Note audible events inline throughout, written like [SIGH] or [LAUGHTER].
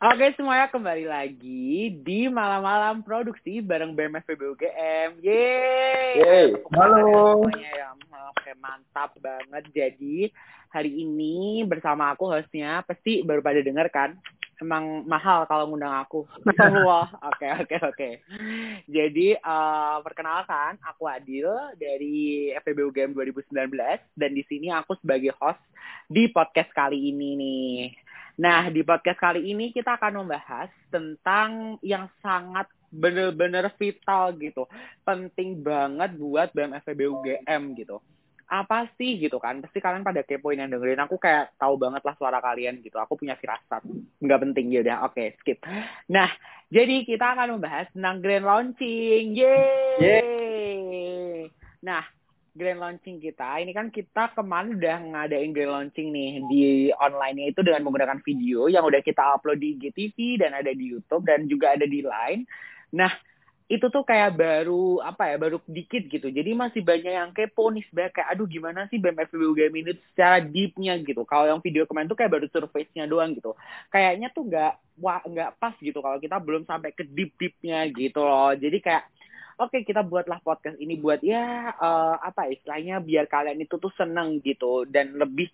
Oke semuanya kembali lagi di malam-malam produksi bareng BMFB UGM. Yeay. Yeay. Halo. ya semuanya ya. Oke mantap banget. Jadi hari ini bersama aku hostnya pasti baru pada denger kan. Emang mahal kalau ngundang aku. [LAUGHS] Wah, oke oke oke. Jadi eh, perkenalkan aku Adil dari FEB UGM 2019 dan di sini aku sebagai host di podcast kali ini nih. Nah, di podcast kali ini kita akan membahas tentang yang sangat bener-bener vital gitu. Penting banget buat BMFB UGM gitu. Apa sih gitu kan? Pasti kalian pada kepoin yang dengerin aku kayak tahu banget lah suara kalian gitu. Aku punya firasat. Nggak penting ya udah. Oke, skip. Nah, jadi kita akan membahas tentang grand launching. Yeay. Nah, grand launching kita. Ini kan kita kemarin udah ngadain grand launching nih di online-nya itu dengan menggunakan video yang udah kita upload di IGTV dan ada di YouTube dan juga ada di Line. Nah, itu tuh kayak baru apa ya baru dikit gitu. Jadi masih banyak yang kepo nih sebenarnya kayak aduh gimana sih BMFB UGM ini secara deepnya? gitu. Kalau yang video kemarin tuh kayak baru surface-nya doang gitu. Kayaknya tuh nggak nggak pas gitu kalau kita belum sampai ke deep deepnya gitu loh. Jadi kayak oke kita buatlah podcast ini buat ya eh, apa istilahnya biar kalian itu tuh seneng gitu dan lebih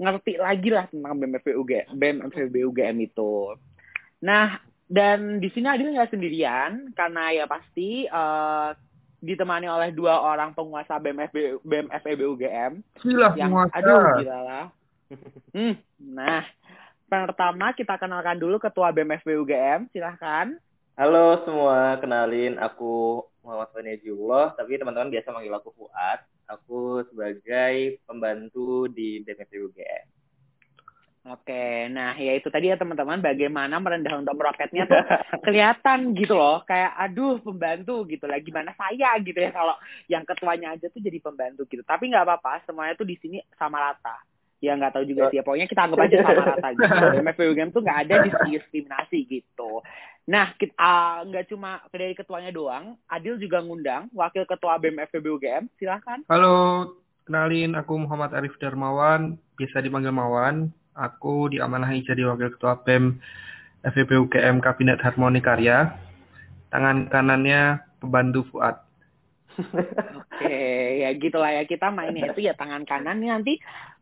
ngerti lagi lah tentang BMFB UGM BMFB UGM itu nah dan di sini Adil nggak sendirian karena ya pasti eh, ditemani oleh dua orang penguasa BMFB BMFB UGM Silah yang penguasa. aduh gila lah. Hmm, nah pertama kita kenalkan dulu ketua BMFB UGM silahkan. Halo semua, kenalin aku Muhammad Wanejiullah, tapi teman-teman biasa manggil aku Fuad. Aku sebagai pembantu di BMFB UGM. Oke, nah ya itu tadi ya teman-teman. Bagaimana merendah untuk meroketnya tuh [LAUGHS] kelihatan gitu loh. Kayak aduh pembantu gitu lah. Gimana saya? gitu ya. Kalau yang ketuanya aja tuh jadi pembantu gitu. Tapi nggak apa-apa semuanya tuh di sini sama rata. Ya nggak tahu juga sih ya. Pokoknya kita anggap aja sama rata gitu. MFB UGM tuh nggak ada diskriminasi gitu nah kita ah, nggak cuma dari ketuanya doang Adil juga ngundang wakil ketua BMFB UGM silahkan Halo, kenalin aku Muhammad Arif Darmawan, biasa dipanggil Mawan. Aku diamanahi jadi Wakil Ketua BEM FEB UGM Kabinet Harmoni Karya. Tangan kanannya pembantu Fuad. Oke, ya gitulah ya kita mainnya itu ya tangan kanan nih nanti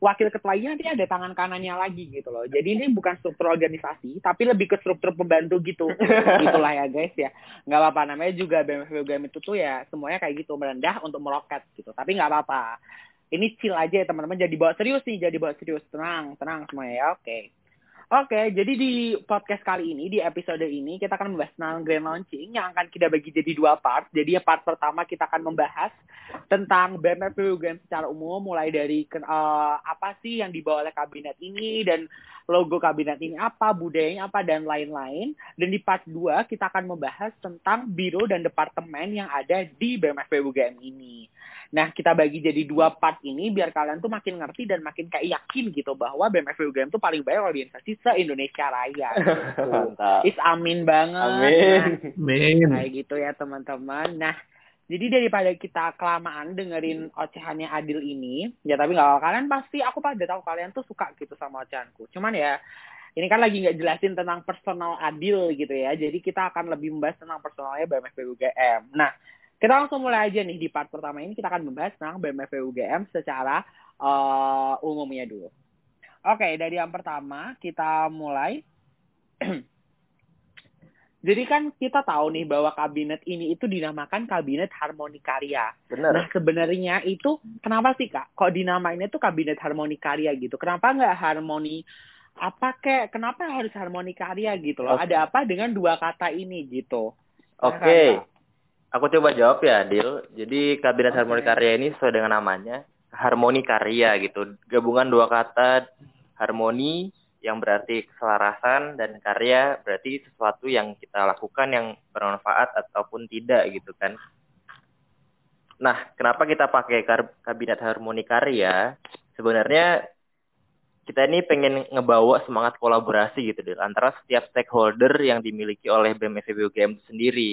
wakil ketuanya nanti ada tangan kanannya lagi gitu loh. Jadi ini bukan struktur organisasi, tapi lebih ke struktur pembantu gitu. [LAUGHS] gitulah ya guys ya. Nggak apa-apa namanya juga BMF UGM itu tuh ya semuanya kayak gitu merendah untuk meroket gitu. Tapi nggak apa-apa. Ini chill aja ya teman-teman. Jadi bawa serius nih, jadi bawa serius. Tenang, tenang semuanya ya. Oke. Oke, jadi di podcast kali ini, di episode ini, kita akan membahas tentang grand launching yang akan kita bagi jadi dua part. Jadi ya part pertama kita akan membahas tentang BMF UGM secara umum, mulai dari eh, apa sih yang dibawa oleh kabinet ini, dan logo kabinet ini apa, budayanya apa, dan lain-lain. Dan di part 2 kita akan membahas tentang biro dan departemen yang ada di BMF UGM ini. Nah, kita bagi jadi dua part ini biar kalian tuh makin ngerti dan makin kayak yakin gitu bahwa BMF UGM tuh paling baik organisasi se-Indonesia Raya. [LAUGHS] Gitu. Is amin banget. Amin. Amin. Nah, kayak gitu ya teman-teman. Nah, jadi daripada kita kelamaan dengerin ocehannya Adil ini, ya tapi nggak kalian pasti aku pada tahu kalian tuh suka gitu sama ocehanku. Cuman ya ini kan lagi nggak jelasin tentang personal Adil gitu ya. Jadi kita akan lebih membahas tentang personalnya BMFB UGM. Nah, kita langsung mulai aja nih di part pertama ini kita akan membahas tentang BMFB UGM secara eh, umumnya dulu. Oke, dari yang pertama kita mulai. [CLEARS THROAT] Jadi kan kita tahu nih bahwa kabinet ini itu dinamakan Kabinet Harmoni Karya. Bener. Nah sebenarnya itu kenapa sih kak? Kok dinamainnya tuh Kabinet Harmoni Karya gitu? Kenapa nggak harmoni apa kek? Kenapa harus harmoni karya gitu loh? Oke. Ada apa dengan dua kata ini gitu? Oke. Silakan, Kak. Aku coba jawab ya, Dil. Jadi Kabinet Oke. Harmoni Karya ini sesuai dengan namanya, harmoni karya gitu. Gabungan dua kata harmoni yang berarti keselarasan dan karya berarti sesuatu yang kita lakukan yang bermanfaat ataupun tidak gitu kan. Nah, kenapa kita pakai kabinet harmoni karya? Sebenarnya kita ini pengen ngebawa semangat kolaborasi gitu Dil, antara setiap stakeholder yang dimiliki oleh BMFB UGM itu sendiri.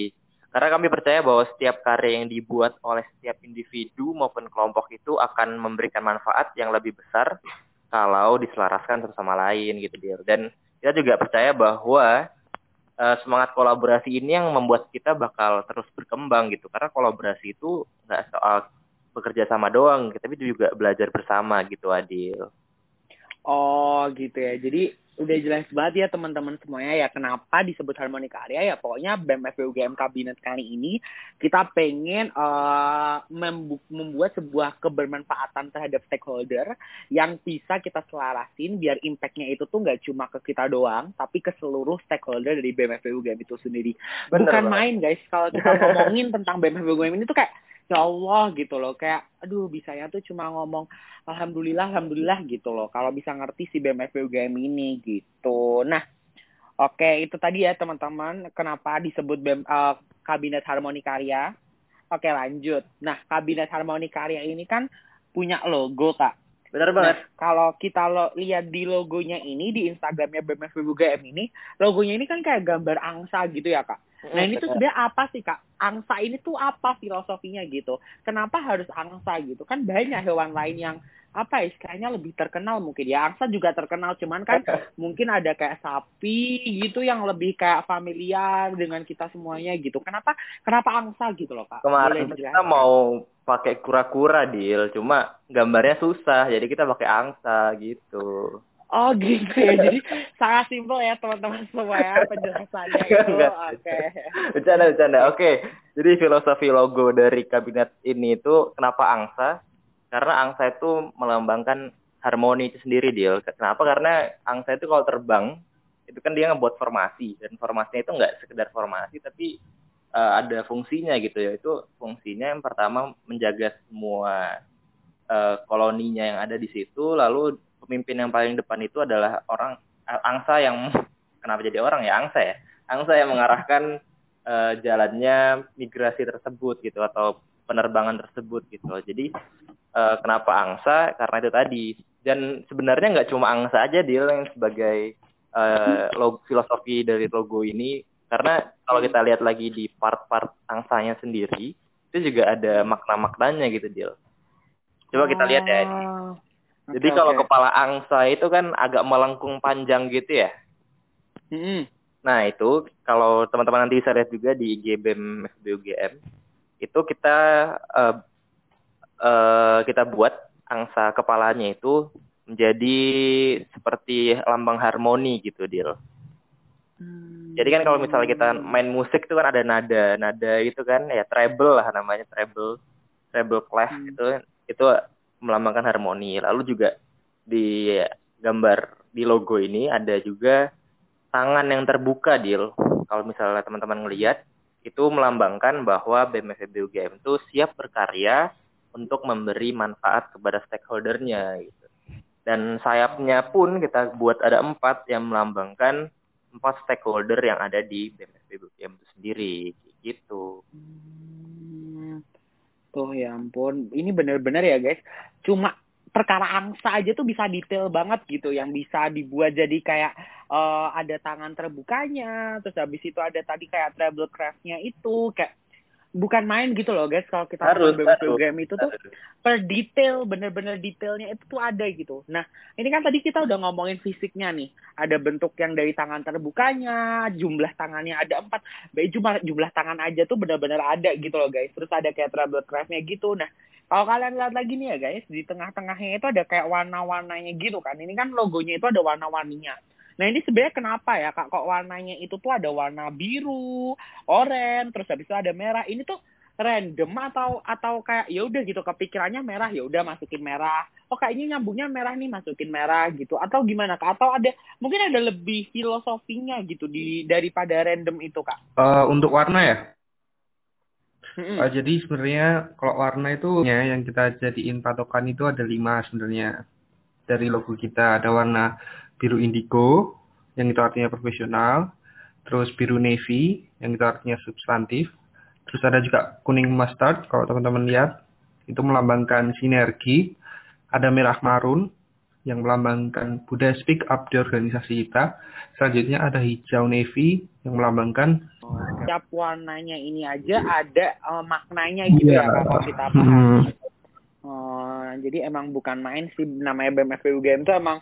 Karena kami percaya bahwa setiap karya yang dibuat oleh setiap individu maupun kelompok itu akan memberikan manfaat yang lebih besar kalau diselaraskan satu sama lain gitu Dil. Dan kita juga percaya bahwa uh, semangat kolaborasi ini yang membuat kita bakal terus berkembang gitu. Karena kolaborasi itu nggak soal bekerja sama doang tapi juga belajar bersama gitu Adil. Oh gitu ya. Jadi udah jelas banget ya teman-teman semuanya ya. Kenapa disebut harmoni karya? Ya pokoknya BEM FBUGM kabinet kali ini kita pengen uh, membuat sebuah kebermanfaatan terhadap stakeholder yang bisa kita selarasin biar impactnya itu tuh nggak cuma ke kita doang tapi ke seluruh stakeholder dari BEM FBUGM itu sendiri. Bener bukan banget. main guys. Kalau kita ngomongin [LAUGHS] tentang BEM FBUGM ini tuh kayak ya Allah gitu loh. Kayak aduh bisa ya tuh cuma ngomong alhamdulillah alhamdulillah gitu loh. Kalau bisa ngerti si BMFB UGM ini gitu. Nah oke okay, itu tadi ya teman-teman kenapa disebut BM, uh, kabinet harmoni karya. Oke lanjut. Nah kabinet harmoni karya ini kan punya logo kak Benar banget. Nah, kalau kita lo lihat di logonya ini di Instagramnya BMFB UGM ini, logonya ini kan kayak gambar angsa gitu ya kak. Nah ini tuh sebenarnya apa sih kak? Angsa ini tuh apa filosofinya gitu? Kenapa harus angsa gitu? Kan banyak hewan lain yang apa ya kayaknya lebih terkenal mungkin ya angsa juga terkenal cuman kan [LAUGHS] mungkin ada kayak sapi gitu yang lebih kayak familiar dengan kita semuanya gitu kenapa kenapa angsa gitu loh kak kemarin kita mau pakai kura-kura deal cuma gambarnya susah jadi kita pakai angsa gitu Oh gitu ya, jadi sangat simpel ya teman-teman semua ya penjelasannya itu. [LAUGHS] Oke. Okay. Bercanda, bercanda. Oke, okay. jadi filosofi logo dari kabinet ini itu kenapa angsa? Karena angsa itu melambangkan harmoni itu sendiri, Deal. Kenapa? Karena angsa itu kalau terbang, itu kan dia ngebuat formasi. Dan formasinya itu nggak sekedar formasi, tapi uh, ada fungsinya gitu ya. Itu fungsinya yang pertama menjaga semua uh, koloninya yang ada di situ, lalu pemimpin yang paling depan itu adalah orang angsa yang [LAUGHS] kenapa jadi orang ya? Angsa ya. Angsa yang mengarahkan uh, jalannya migrasi tersebut gitu atau penerbangan tersebut gitu. Jadi uh, kenapa angsa? Karena itu tadi. Dan sebenarnya nggak cuma angsa aja dia yang sebagai uh, logo, filosofi dari logo ini karena kalau kita lihat lagi di part-part angsanya sendiri itu juga ada makna-maknanya gitu Dil. Coba kita lihat ya. Oh. Jadi okay, kalau okay. kepala angsa itu kan agak melengkung panjang gitu ya. Mm-hmm. Nah itu kalau teman-teman nanti bisa lihat juga di IG BEM FBUGM itu kita uh, uh, kita buat angsa kepalanya itu menjadi seperti lambang harmoni gitu Dil. Hmm. Jadi kan kalau misalnya kita main musik itu kan ada nada, nada itu kan ya treble lah namanya treble, treble clef hmm. itu itu melambangkan harmoni. Lalu juga di gambar di logo ini ada juga tangan yang terbuka, Dil. Kalau misalnya teman-teman ngelihat, itu melambangkan bahwa BMFB UGM itu siap berkarya untuk memberi manfaat kepada stakeholdernya gitu. Dan sayapnya pun kita buat ada empat yang melambangkan empat stakeholder yang ada di BMFB UGM itu sendiri gitu. Tuh ya ampun, ini bener-bener ya guys. Cuma perkara angsa aja tuh bisa detail banget gitu yang bisa dibuat jadi kayak uh, ada tangan terbukanya terus habis itu ada tadi kayak treble craftnya itu kayak bukan main gitu loh guys. Kalau kita harus, program itu tuh per detail bener-bener detailnya itu tuh ada gitu. Nah ini kan tadi kita udah ngomongin fisiknya nih. Ada bentuk yang dari tangan terbukanya jumlah tangannya ada empat. Baik cuma jumlah tangan aja tuh bener-bener ada gitu loh guys. Terus ada kayak treble craftnya gitu. Nah kalau kalian lihat lagi nih ya guys di tengah-tengahnya itu ada kayak warna-warnanya gitu kan. Ini kan logonya itu ada warna-warninya Nah ini sebenarnya kenapa ya kak kok warnanya itu tuh ada warna biru, oranye, terus habis itu ada merah. Ini tuh random atau atau kayak ya udah gitu kepikirannya merah ya udah masukin merah. Oh kayaknya nyambungnya merah nih masukin merah gitu atau gimana kak? Atau ada mungkin ada lebih filosofinya gitu di daripada random itu kak? Uh, untuk warna ya? Hmm. Uh, jadi sebenarnya kalau warna itu ya yang kita jadiin patokan itu ada lima sebenarnya dari logo kita ada warna biru indigo yang itu artinya profesional, terus biru navy yang itu artinya substantif, terus ada juga kuning mustard kalau teman-teman lihat itu melambangkan sinergi, ada merah marun yang melambangkan budaya speak up di organisasi kita. Selanjutnya ada hijau navy yang melambangkan setiap warnanya ini aja ada uh, maknanya gitu yeah. ya kalau kita paham. Hmm. Oh, jadi emang bukan main sih namanya BMFB UGM itu emang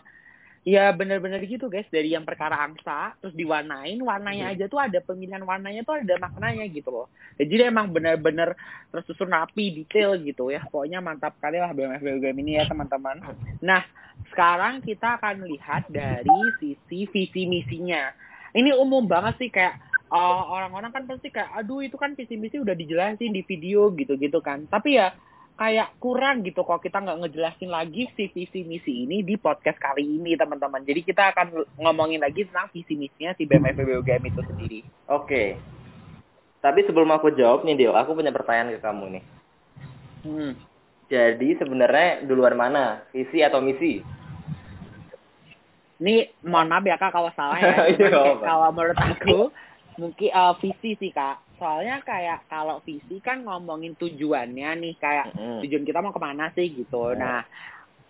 Ya bener-bener gitu guys dari yang perkara angsa terus diwarnain warnanya Hmm. aja tuh ada pemilihan warnanya tuh ada maknanya gitu loh. Jadi emang bener-bener tersusun rapi detail gitu ya. Pokoknya mantap kali lah BMFB UGM ini ya teman-teman. Nah sekarang kita akan lihat dari sisi visi misinya. Ini umum banget sih kayak uh, orang-orang kan pasti kayak aduh itu kan visi misi udah dijelasin di video gitu-gitu kan. Tapi ya kayak kurang gitu kalau kita nggak ngejelasin lagi si visi misi ini di podcast kali ini teman-teman. Jadi kita akan ngomongin lagi tentang visi misinya si BMFB UGM itu sendiri. Oke. Tapi sebelum aku jawab nih Dio, aku punya pertanyaan ke kamu nih. Hmm. Jadi sebenarnya duluan mana, visi atau misi? Ini mohon maaf ya kak kalau salah ya. [LAUGHS] Iya, Cuman kalau menurut aku mungkin uh, visi sih kak. Soalnya kayak kalau visi kan ngomongin tujuannya nih kayak Mm-mm. tujuan kita mau ke mana sih gitu. Hmm. Nah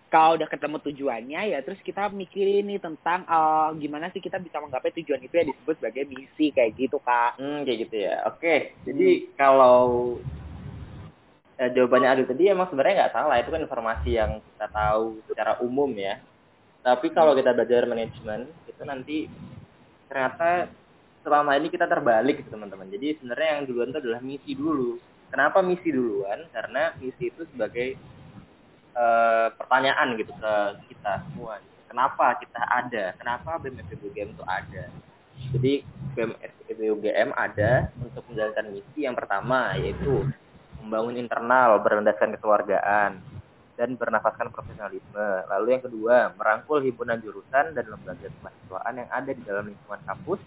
kalau udah ketemu tujuannya ya terus kita mikirin nih tentang uh, gimana sih kita bisa menggapai tujuan itu ya disebut sebagai misi kayak gitu kak. Hmm, kayak gitu ya. Oke. Jadi kalau eh, jawabannya Adu tadi emang sebenarnya nggak salah. Itu kan informasi yang kita tahu secara umum ya. Tapi kalau kita belajar manajemen, itu nanti ternyata selama ini kita terbalik gitu teman-teman. Jadi sebenarnya yang duluan itu adalah misi dulu. Kenapa misi duluan? Karena misi itu sebagai eh, pertanyaan gitu ke kita semua. Kenapa kita ada? Kenapa BMFB UGM itu ada? Jadi BMFB UGM ada untuk menjalankan misi yang pertama yaitu membangun internal berlandaskan kekeluargaan dan bernafaskan profesionalisme. Lalu yang kedua, merangkul himpunan jurusan dan lembaga kemahasiswaan yang ada di dalam lingkungan kampus.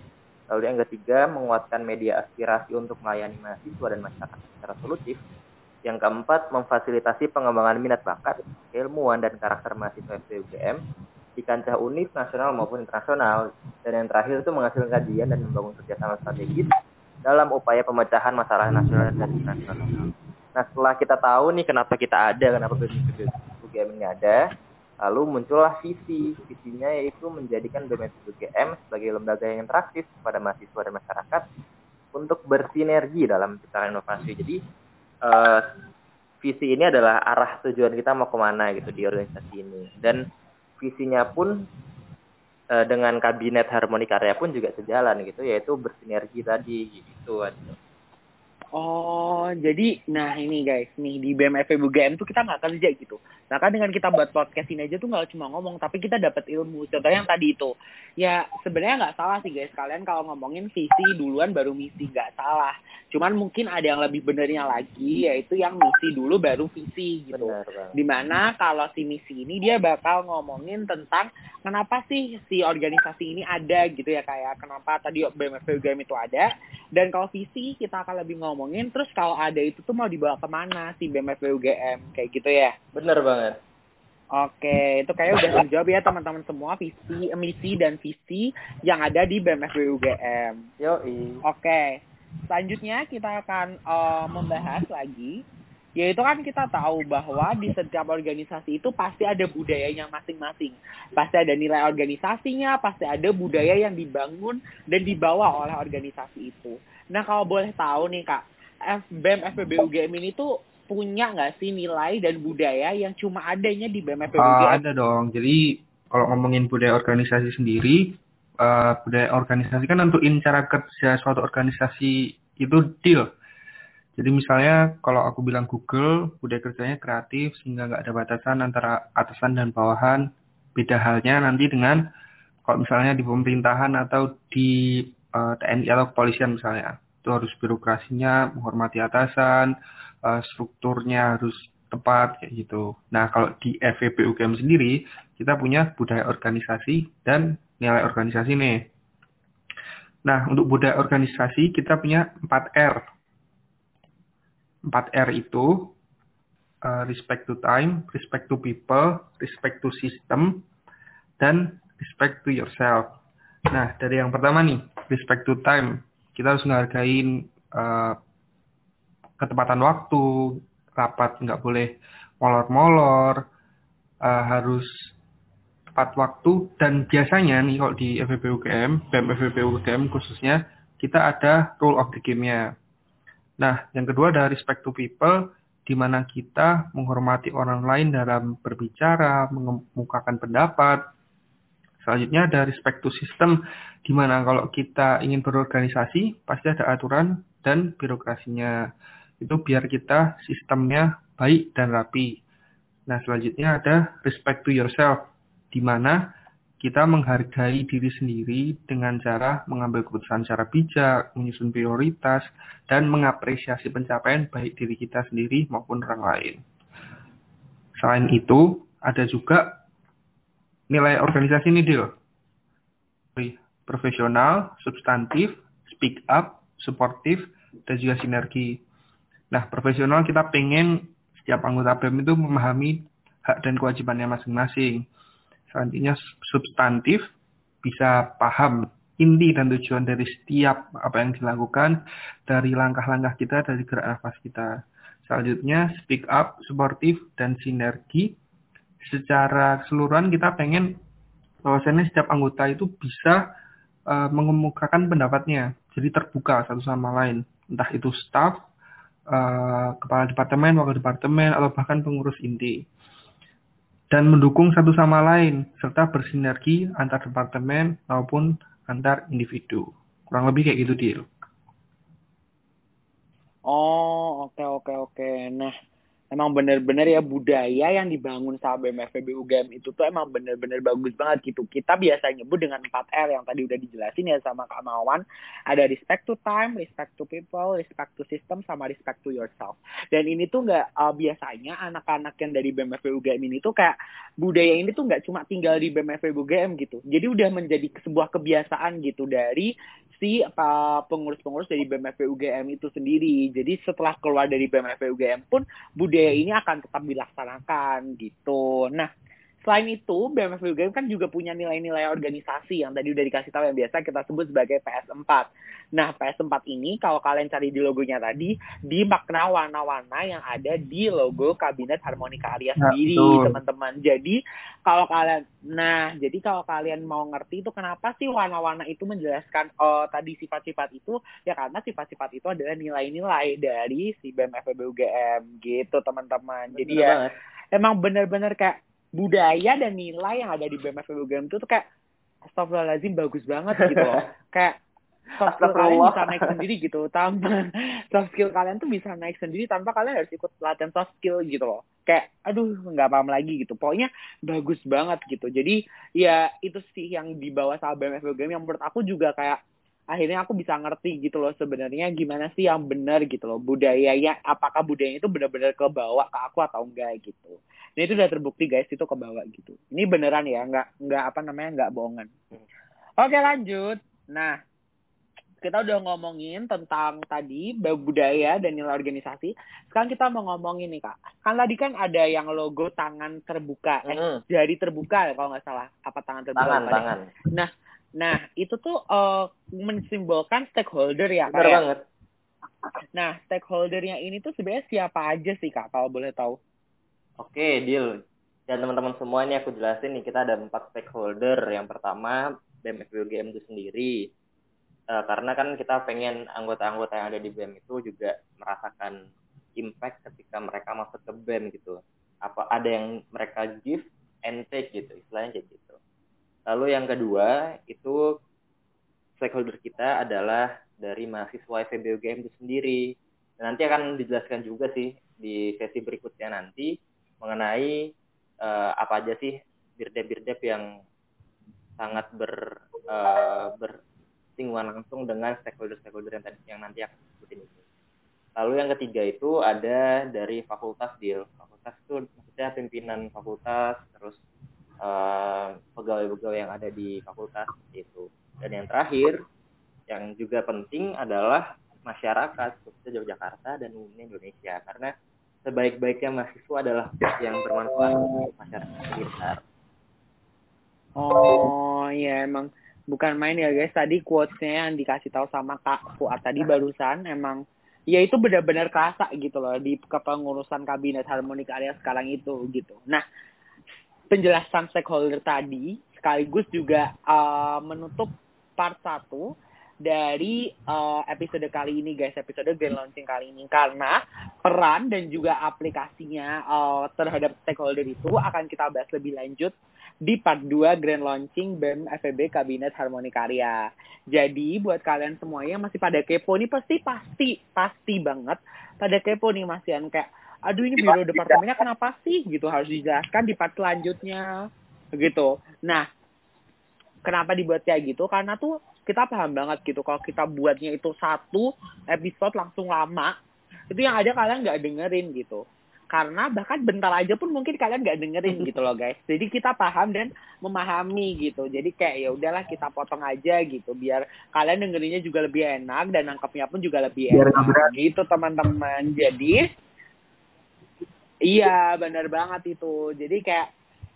Lalu yang ketiga, menguatkan media aspirasi untuk melayani mahasiswa dan masyarakat secara solutif. Yang keempat, memfasilitasi pengembangan minat bakat, keilmuan, dan karakter mahasiswa FPUGM di kancah univ nasional maupun internasional. Dan yang terakhir itu menghasilkan kajian dan membangun kerjasama strategis dalam upaya pemecahan masalah nasional dan internasional. Nah, setelah kita tahu nih kenapa kita ada, kenapa UGM ini ada, lalu muncullah visi. Visinya yaitu menjadikan BMFB UGM sebagai lembaga yang interaktif kepada mahasiswa dan masyarakat untuk bersinergi dalam menciptakan inovasi. Jadi, eh, visi ini adalah arah tujuan kita mau ke mana gitu di organisasi ini. Dan visinya pun eh, dengan kabinet harmoni karya pun juga sejalan gitu, yaitu bersinergi tadi gitu. Oh, jadi nah ini guys, nih di BMFB UGM tuh kita nggak kerja gitu. Nah kan dengan kita buat podcast ini aja tuh nggak cuma ngomong, tapi kita dapat ilmu. Contohnya yang tadi itu, ya sebenarnya nggak salah sih guys. Kalian kalau ngomongin visi duluan baru misi nggak salah. Cuman mungkin ada yang lebih benernya lagi, yaitu yang misi dulu baru visi gitu. Benar. Di mana kalau si misi ini dia bakal ngomongin tentang kenapa sih si organisasi ini ada gitu ya kayak kenapa tadi BMFB UGM itu ada dan kalau visi kita akan lebih ngomongin terus kalau ada itu tuh mau dibawa ke mana si BMFB UGM kayak gitu ya Benar banget. Oke, itu kayak udah terjawab ya teman-teman semua visi, misi dan visi yang ada di BMFB UGM. Yoi. Oke, selanjutnya kita akan eh, membahas lagi, yaitu kan kita tahu bahwa di setiap organisasi itu pasti ada budayanya masing-masing. Pasti ada nilai organisasinya, pasti ada budaya yang dibangun dan dibawa oleh organisasi itu. Nah, kalau boleh tahu nih Kak, BEM FPB UGM ini tuh punya nggak sih nilai dan budaya yang cuma adanya di BEM FPB Ah, UGM? ada dong. Jadi kalau ngomongin budaya organisasi sendiri, eh, budaya organisasi kan nentuin cara kerja suatu organisasi itu deal. Jadi misalnya kalau aku bilang Google, budaya kerjanya kreatif sehingga nggak ada batasan antara atasan dan bawahan. Beda halnya nanti dengan kalau misalnya di pemerintahan atau di eh, TNI atau kepolisian misalnya. Itu harus birokrasinya menghormati atasan, eh, strukturnya harus tepat kayak gitu. Nah, kalau di FVP UGM sendiri, kita punya budaya organisasi dan nilai organisasi nih. Nah, untuk budaya organisasi kita punya 4R. 4R itu uh, respect to time, respect to people, respect to system, dan respect to yourself. Nah, dari yang pertama nih, respect to time. Kita harus menghargai uh, ketepatan waktu, rapat nggak boleh molor-molor, uh, harus tepat waktu, dan biasanya nih kalau di FVP UGM, BEM UGM khususnya, kita ada rule of the game-nya. Nah, yang kedua ada respect to people, di mana kita menghormati orang lain dalam berbicara, mengemukakan pendapat, Selanjutnya ada respect to system, di mana kalau kita ingin berorganisasi, pasti ada aturan dan birokrasinya. Itu biar kita sistemnya baik dan rapi. Nah, selanjutnya ada respect to yourself, di mana kita menghargai diri sendiri dengan cara mengambil keputusan secara bijak, menyusun prioritas, dan mengapresiasi pencapaian baik diri kita sendiri maupun orang lain. Selain itu, ada juga nilai organisasi ini, Dil. Profesional, substantif, speak up, supportif, dan juga sinergi. Nah, profesional kita pengen setiap anggota BEM itu memahami hak dan kewajibannya masing-masing selanjutnya substantif bisa paham inti dan tujuan dari setiap apa yang dilakukan dari langkah-langkah kita dari gerak nafas kita selanjutnya speak up supportif dan sinergi secara keseluruhan kita pengen bahwasannya setiap anggota itu bisa uh, mengemukakan pendapatnya jadi terbuka satu sama lain entah itu staff uh, kepala departemen wakil departemen atau bahkan pengurus inti dan mendukung satu sama lain, serta bersinergi antar departemen maupun antar individu. Kurang lebih kayak gitu, Dil. Oh, oke, okay, oke, okay, oke. Okay. Nah, emang bener-bener ya budaya yang dibangun sama BMFB UGM itu tuh emang bener-bener bagus banget gitu. Kita biasa nyebut dengan 4R yang tadi udah dijelasin ya sama Kak Mawan. Ada respect to time, respect to people, respect to system, sama respect to yourself. Dan ini tuh nggak uh, biasanya anak-anak yang dari BMFB UGM ini tuh kayak budaya ini tuh nggak cuma tinggal di BMFB UGM gitu. Jadi udah menjadi sebuah kebiasaan gitu dari si pengurus-pengurus dari BMFB UGM itu sendiri. Jadi setelah keluar dari BMFB UGM pun budaya ini akan tetap dilaksanakan gitu. Nah, Selain itu, BMF UGM kan juga punya nilai-nilai organisasi yang tadi udah dikasih tahu yang biasa kita sebut sebagai PS4. Nah, PS4 ini kalau kalian cari di logonya tadi, di makna warna-warna yang ada di logo Kabinet Harmonika Arya ya, sendiri, teman-teman. Jadi, kalau kalian nah, jadi kalau kalian mau ngerti itu kenapa sih warna-warna itu menjelaskan oh, tadi sifat-sifat itu, ya karena sifat-sifat itu adalah nilai-nilai dari si BMF UGM gitu, teman-teman. Jadi ya banget. emang bener-bener kayak budaya dan nilai yang ada di BMF UGM itu tuh kayak astagfirullahaladzim bagus banget gitu loh. [LAUGHS] kayak soft skill kalian bisa naik sendiri gitu tanpa [LAUGHS] soft skill kalian tuh bisa naik sendiri tanpa kalian harus ikut latihan soft skill gitu loh. Kayak aduh nggak paham lagi gitu. Pokoknya bagus banget gitu. Jadi ya itu sih yang dibawa sama BMF UGM yang menurut aku juga kayak akhirnya aku bisa ngerti gitu loh sebenarnya gimana sih yang benar gitu loh budayanya apakah budayanya itu benar-benar ke bawah ke aku atau enggak gitu nah itu udah terbukti guys itu ke bawah gitu ini beneran ya nggak nggak apa namanya nggak bohongan oke lanjut nah kita udah ngomongin tentang tadi budaya dan nilai organisasi. Sekarang kita mau ngomongin nih kak. Kan tadi kan ada yang logo tangan terbuka, eh mm. jari terbuka ya kalau nggak salah. Apa tangan terbuka? Tangan, tangan. Nah, Nah, itu tuh uh, mensimbolkan stakeholder ya, Kak. Benar ya? banget. Nah, stakeholdernya ini tuh sebenarnya siapa aja sih, Kak, kalau boleh tahu? Oke, deal. Dan teman-teman semua ini aku jelasin nih, kita ada empat stakeholder. Yang pertama, BEM FBUGM itu sendiri. Uh, karena kan kita pengen anggota-anggota yang ada di BEM itu juga merasakan impact ketika mereka masuk ke BEM gitu. Apa ada yang mereka give and take gitu, istilahnya kayak gitu. Lalu yang kedua itu stakeholder kita adalah dari mahasiswa FEB UGM itu sendiri. Dan nanti akan dijelaskan juga sih di sesi berikutnya nanti mengenai uh, apa aja sih birdep-birdep yang sangat ber uh, bersinggungan langsung dengan stakeholder-stakeholder yang tadi yang nanti akan disebutin itu. Lalu yang ketiga itu ada dari fakultas deal. Fakultas itu maksudnya pimpinan fakultas, terus pegawai-pegawai uh, yang ada di fakultas itu. Dan yang terakhir, yang juga penting adalah masyarakat khususnya Yogyakarta dan umumnya Indonesia karena sebaik-baiknya mahasiswa adalah yang bermanfaat untuk masyarakat sekitar. Oh iya emang bukan main ya guys tadi quotesnya yang dikasih tahu sama Kak Fuad tadi barusan emang ya itu benar-benar kerasa gitu loh di kepengurusan kabinet harmonik area sekarang itu gitu. Nah penjelasan stakeholder tadi sekaligus juga uh, menutup part satu dari uh, episode kali ini guys. Episode grand launching kali ini. Karena peran dan juga aplikasinya uh, terhadap stakeholder itu akan kita bahas lebih lanjut di part 2 grand launching BEM FEB Kabinet Harmoni Karya. Jadi buat kalian semuanya yang masih pada kepo nih pasti pasti pasti banget pada kepo nih Mas Yan. Kayak aduh ini biro departemennya kenapa sih? Gitu harus dijelaskan di part selanjutnya. Gitu. Nah, kenapa dibuat kayak gitu? Karena tuh kita paham banget gitu kalau kita buatnya itu satu episode langsung lama itu yang ada kalian nggak dengerin gitu. Karena bahkan bentar aja pun mungkin kalian nggak dengerin [LAUGHS] gitu loh guys. Jadi kita paham dan memahami gitu. Jadi kayak ya udahlah kita potong aja gitu biar kalian dengerinnya juga lebih enak dan nangkepnya pun juga lebih enak gitu teman-teman. Jadi iya benar banget itu. Jadi kayak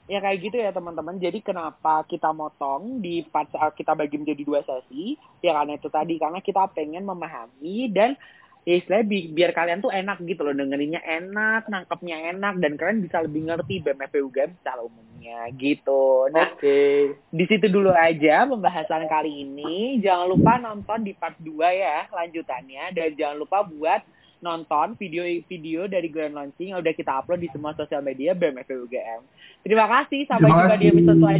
ya kayak gitu ya teman-teman. Jadi kenapa kita motong di part saat kita bagi menjadi dua sesi? Ya karena itu tadi karena kita pengen memahami dan ya istilahnya bi- biar kalian tuh enak gitu loh dengerinnya enak nangkepnya enak dan kalian bisa lebih ngerti BMFP UGM secara umumnya gitu. Nah Oke. di situ dulu aja pembahasan kali ini. Jangan lupa nonton di part 2 ya lanjutannya. Dan jangan lupa buat nonton video-video dari grand launching yang udah kita upload di semua sosial media BMFP UGM terima kasih sampai jumpa di episode selanjutnya